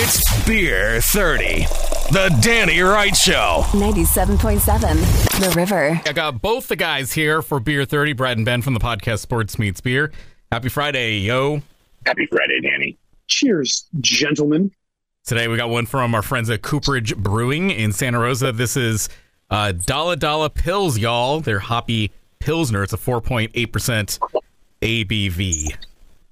It's Beer 30, the Danny Wright Show. 97.7 The River. I got both the guys here for Beer 30, Brad and Ben from the podcast Sports Meets Beer. Happy Friday, yo. Happy Friday, Danny. Cheers, gentlemen. Today we got one from our friends at Cooperage Brewing in Santa Rosa. This is uh, Dolla Dolla Pils, y'all. They're hoppy Pilsner. It's a 4.8% ABV.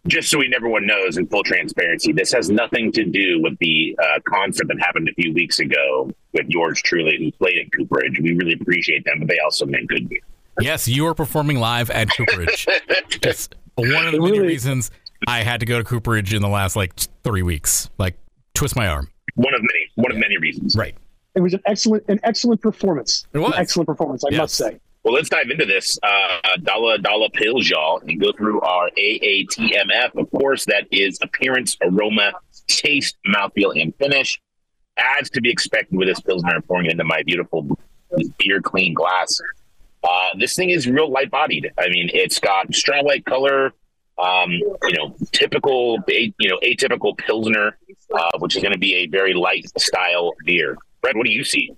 Just so everyone knows, in full transparency, this has nothing to do with the uh, concert that happened a few weeks ago with yours truly, who played at Cooperage. We really appreciate them, but they also make good beer. Yes, you are performing live at Cooperage. It's one of the many reasons I had to go to Cooperage in the last like three weeks. Like, twist my arm. One of many, one of many reasons. Right. It was an excellent, an excellent performance. It was. An excellent performance, I Yes. must say. Well, let's dive into this uh, Dolla Dolla Pils, y'all, and go through our AATMF. Of course, that is appearance, aroma, taste, mouthfeel, and finish. As to be expected with this pilsner pouring into my beautiful beer clean glass. Uh, this thing is real light bodied. I mean, it's got straw white color. Um, you know, typical, you know, atypical pilsner, uh, which is going to be a very light style beer. Brad, what do you see?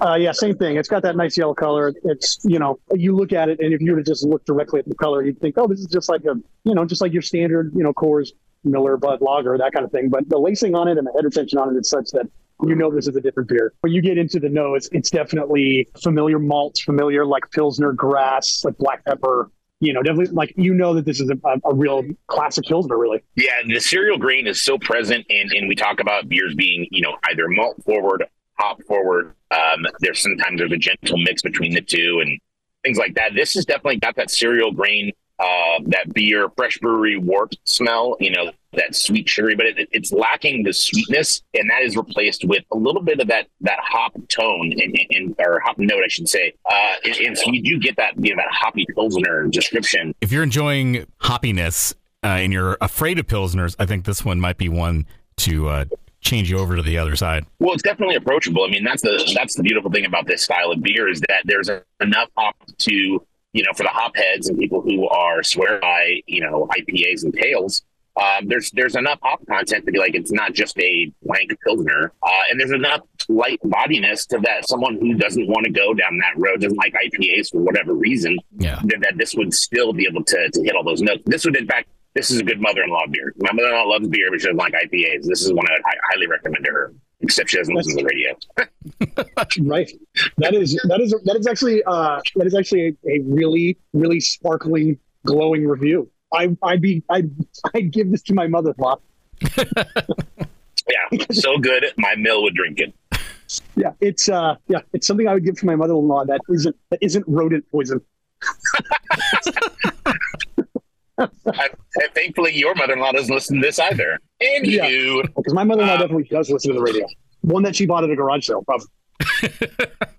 Uh, yeah, same thing. It's got that nice yellow color. It's, you know, you look at it, and if you were to just look directly at the color, you'd think, oh, this is just like a, you know, just like your standard, you know, Coors, Miller, Bud, Lager, that kind of thing. But the lacing on it and the head retention on it is such that you know this is a different beer. When you get into the nose, it's definitely familiar malt, familiar like Pilsner grass, like black pepper. You know, definitely like you know that this is a, a, a real classic Pilsner, really. Yeah, the cereal grain is so present, and and we talk about beers being you know either malt forward, hop forward. Um, there's sometimes there's a gentle mix between the two and things like that. This has definitely got that cereal grain, uh, that beer, fresh brewery wort smell. You know that sweet sugary, but it, it's lacking the sweetness, and that is replaced with a little bit of that that hop tone and, and or hop note, I should say. Uh, and, and so you do get that you know that hoppy pilsner description. If you're enjoying hoppiness uh, and you're afraid of Pilsners, I think this one might be one to uh, change you over to the other side. Well, it's definitely approachable. I mean, that's the that's the beautiful thing about this style of beer is that there's enough hop to you know for the hop heads and people who are swear by you know IPAs and tails. Um, there's there's enough hop content to be like it's not just a blank pilsner, uh, and there's enough light bodiness to that someone who doesn't want to go down that road doesn't like IPAs for whatever reason Yeah. that, that this would still be able to, to hit all those notes. This would, in fact, this is a good mother-in-law beer. My mother-in-law loves beer, but she doesn't like IPAs. This is one I hi- highly recommend to her, except she doesn't listen to the radio. Right. That is that is that is actually uh that is actually a, a really really sparkling glowing review. I I'd be I'd I'd give this to my mother-in-law. Yeah, so good, my mill would drink it. Yeah, it's uh yeah, it's something I would give to my mother-in-law that isn't that isn't rodent poison. I, and thankfully, your mother-in-law doesn't listen to this either. And Yeah. you, Because my mother-in-law Uh, definitely does listen to the radio. One that she bought at a garage sale, probably.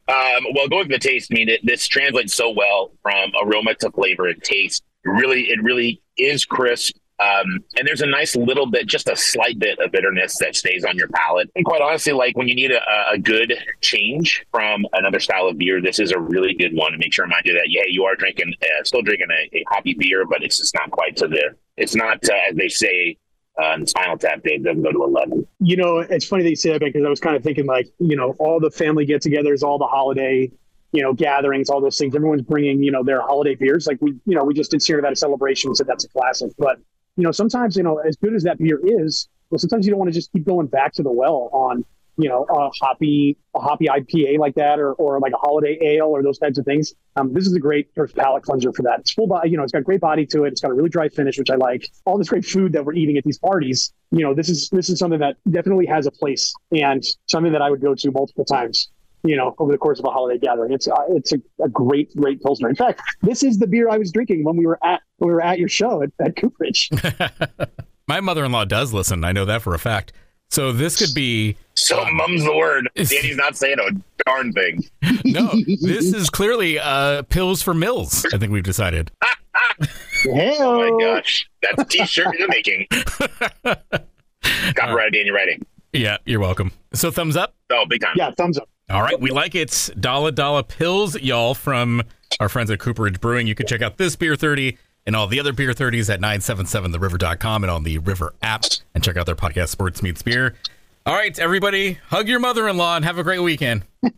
um, well, going to the taste, I mean, it, this translates so well from aroma to flavor and taste. Really, it really is crisp. Um, and there's a nice little bit, just a slight bit of bitterness that stays on your palate. And quite honestly, like when you need a, a good change from another style of beer, this is a really good one. And make sure to remind you that, yeah, you are drinking, uh, still drinking a, a hoppy beer, but it's just not quite to the, it's not, uh, as they say, uh, in Spinal Tap, Dave doesn't go to 11. You know, it's funny that you say that because I was kind of thinking like, you know, all the family get-togethers, all the holiday, you know, gatherings, all those things. Everyone's bringing, you know, their holiday beers. Like we, you know, we just did Sierra Nevada celebration, so that's a classic. But you know, sometimes you know, as good as that beer is, well, sometimes you don't want to just keep going back to the well on, you know, a hoppy, a hoppy IPA like that, or or like a holiday ale or those types of things. Um, this is a great first palate cleanser for that. It's full body, you know, it's got great body to it. It's got a really dry finish, which I like. All this great food that we're eating at these parties, you know, this is this is something that definitely has a place and something that I would go to multiple times. You know, over the course of a holiday gathering, it's uh, it's a, a great great pilsner. In fact, this is the beer I was drinking when we were at when we were at your show at, at Cooperage. My mother in law does listen. I know that for a fact. So this could be So mum's the word. Danny's not saying a darn thing. no. this is clearly uh, pills for mills. I think we've decided. Hey, Oh my gosh. That's a t-shirt you're making. Copyright Danny writing. Yeah, you're welcome. So thumbs up. Oh, big time. Yeah, thumbs up. All right, we like it. Dolla Dolla Pils, y'all, from our friends at Cooperage Brewing. You can check out this beer 30 and all the other beer 30s at 977theriver.com and on the River app and check out their podcast, Sports Meets Beer. All right, everybody, hug your mother-in-law and have a great weekend.